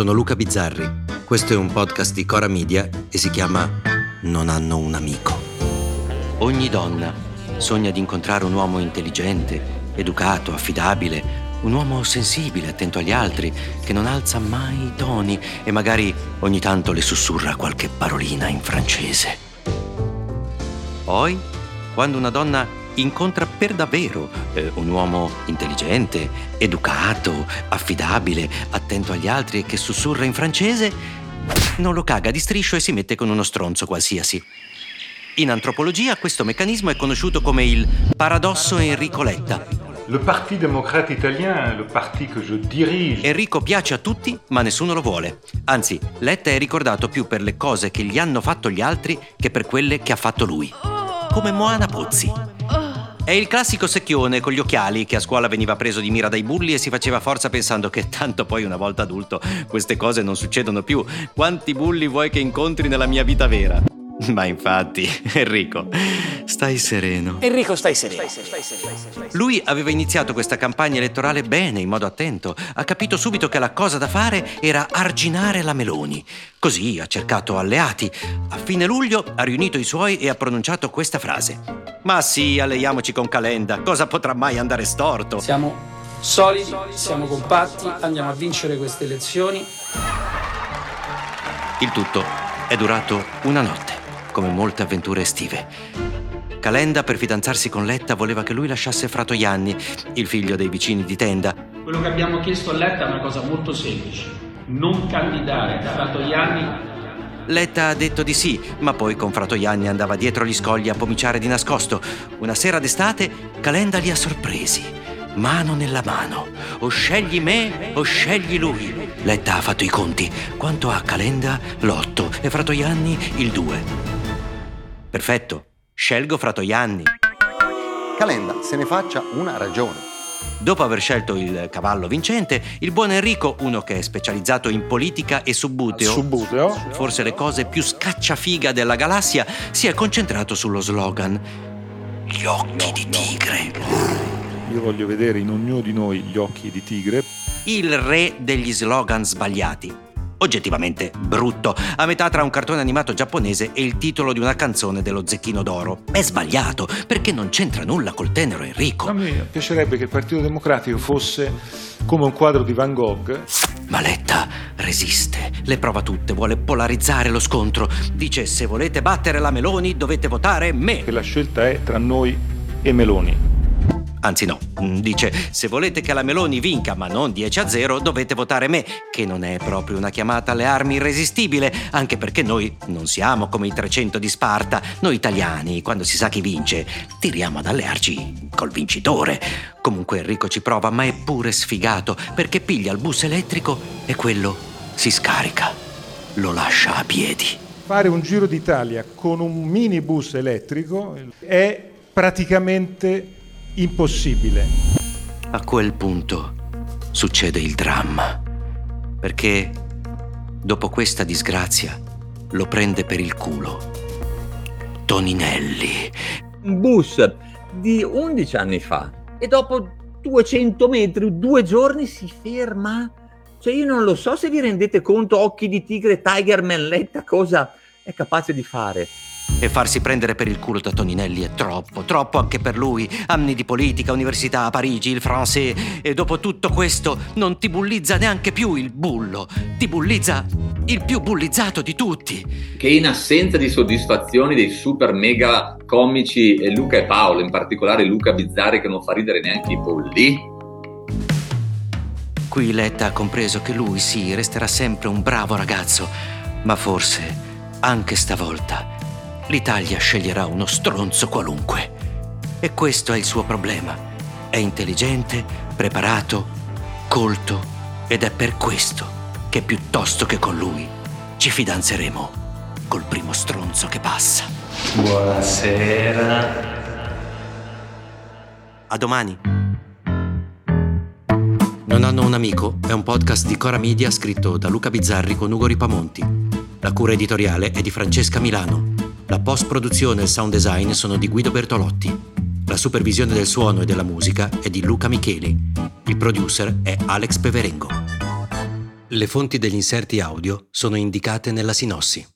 Sono Luca Bizzarri. Questo è un podcast di Cora Media e si chiama Non hanno un amico. Ogni donna sogna di incontrare un uomo intelligente, educato, affidabile, un uomo sensibile, attento agli altri, che non alza mai i toni e magari ogni tanto le sussurra qualche parolina in francese. Poi, quando una donna incontra per davvero eh, un uomo intelligente, educato, affidabile, attento agli altri e che sussurra in francese, non lo caga di striscio e si mette con uno stronzo qualsiasi. In antropologia questo meccanismo è conosciuto come il paradosso Enrico Letta. Le Parti démocrate italien, le parti che je dirige. Enrico piace a tutti, ma nessuno lo vuole. Anzi, Letta è ricordato più per le cose che gli hanno fatto gli altri che per quelle che ha fatto lui. Come Moana Pozzi. È il classico secchione con gli occhiali che a scuola veniva preso di mira dai bulli e si faceva forza pensando che tanto poi una volta adulto queste cose non succedono più. Quanti bulli vuoi che incontri nella mia vita vera? Ma infatti, Enrico, stai sereno. Enrico, stai sereno. Lui aveva iniziato questa campagna elettorale bene, in modo attento. Ha capito subito che la cosa da fare era arginare la Meloni. Così ha cercato alleati. A fine luglio ha riunito i suoi e ha pronunciato questa frase. Ma sì, alleiamoci con Calenda. Cosa potrà mai andare storto? Siamo solidi, siamo compatti, andiamo a vincere queste elezioni. Il tutto è durato una notte come molte avventure estive. Calenda, per fidanzarsi con Letta, voleva che lui lasciasse Fratoianni, il figlio dei vicini di tenda. Quello che abbiamo chiesto a Letta è una cosa molto semplice. Non candidare Fratoianni Letta ha detto di sì, ma poi con Fratoianni andava dietro gli scogli a pomiciare di nascosto. Una sera d'estate Calenda li ha sorpresi, mano nella mano. O scegli me o scegli lui. Letta ha fatto i conti. Quanto ha Calenda? L'otto e Fratoianni il due. Perfetto, scelgo Fratoianni. Calenda se ne faccia una ragione. Dopo aver scelto il cavallo vincente, il buon Enrico, uno che è specializzato in politica e subbuteo, Subbuteo. forse le cose più scacciafiga della galassia, si è concentrato sullo slogan Gli occhi di tigre. Io voglio vedere in ognuno di noi gli occhi di tigre. Il re degli slogan sbagliati. Oggettivamente brutto, a metà tra un cartone animato giapponese e il titolo di una canzone dello Zecchino d'Oro. È sbagliato, perché non c'entra nulla col tenero Enrico. A me piacerebbe che il Partito Democratico fosse come un quadro di Van Gogh. Ma Letta resiste, le prova tutte, vuole polarizzare lo scontro. Dice se volete battere la Meloni dovete votare me. Che la scelta è tra noi e Meloni. Anzi no, mm, dice se volete che la Meloni vinca ma non 10 a 0 dovete votare me, che non è proprio una chiamata alle armi irresistibile, anche perché noi non siamo come i 300 di Sparta, noi italiani quando si sa chi vince tiriamo ad allearci col vincitore. Comunque Enrico ci prova ma è pure sfigato perché piglia il bus elettrico e quello si scarica, lo lascia a piedi. Fare un giro d'Italia con un minibus elettrico è praticamente impossibile. A quel punto succede il dramma, perché dopo questa disgrazia lo prende per il culo. Toninelli. un bus di 11 anni fa e dopo 200 metri, due giorni si ferma. Cioè io non lo so se vi rendete conto, occhi di tigre, Tiger Melletta, cosa è capace di fare. E farsi prendere per il culo da Toninelli è troppo, troppo anche per lui. Anni di politica, università a Parigi, il français. E dopo tutto questo non ti bullizza neanche più il bullo. Ti bullizza il più bullizzato di tutti. che in assenza di soddisfazioni dei super mega comici e Luca e Paolo, in particolare Luca Bizzarri che non fa ridere neanche i polli, Qui Letta ha compreso che lui sì, resterà sempre un bravo ragazzo, ma forse, anche stavolta, l'Italia sceglierà uno stronzo qualunque. E questo è il suo problema. È intelligente, preparato, colto ed è per questo che piuttosto che con lui ci fidanzeremo col primo stronzo che passa. Buonasera. A domani. Non hanno un amico è un podcast di Cora Media scritto da Luca Bizzarri con Ugo Ripamonti. La cura editoriale è di Francesca Milano. La post-produzione e il sound design sono di Guido Bertolotti. La supervisione del suono e della musica è di Luca Micheli. Il producer è Alex Peverengo. Le fonti degli inserti audio sono indicate nella sinossi.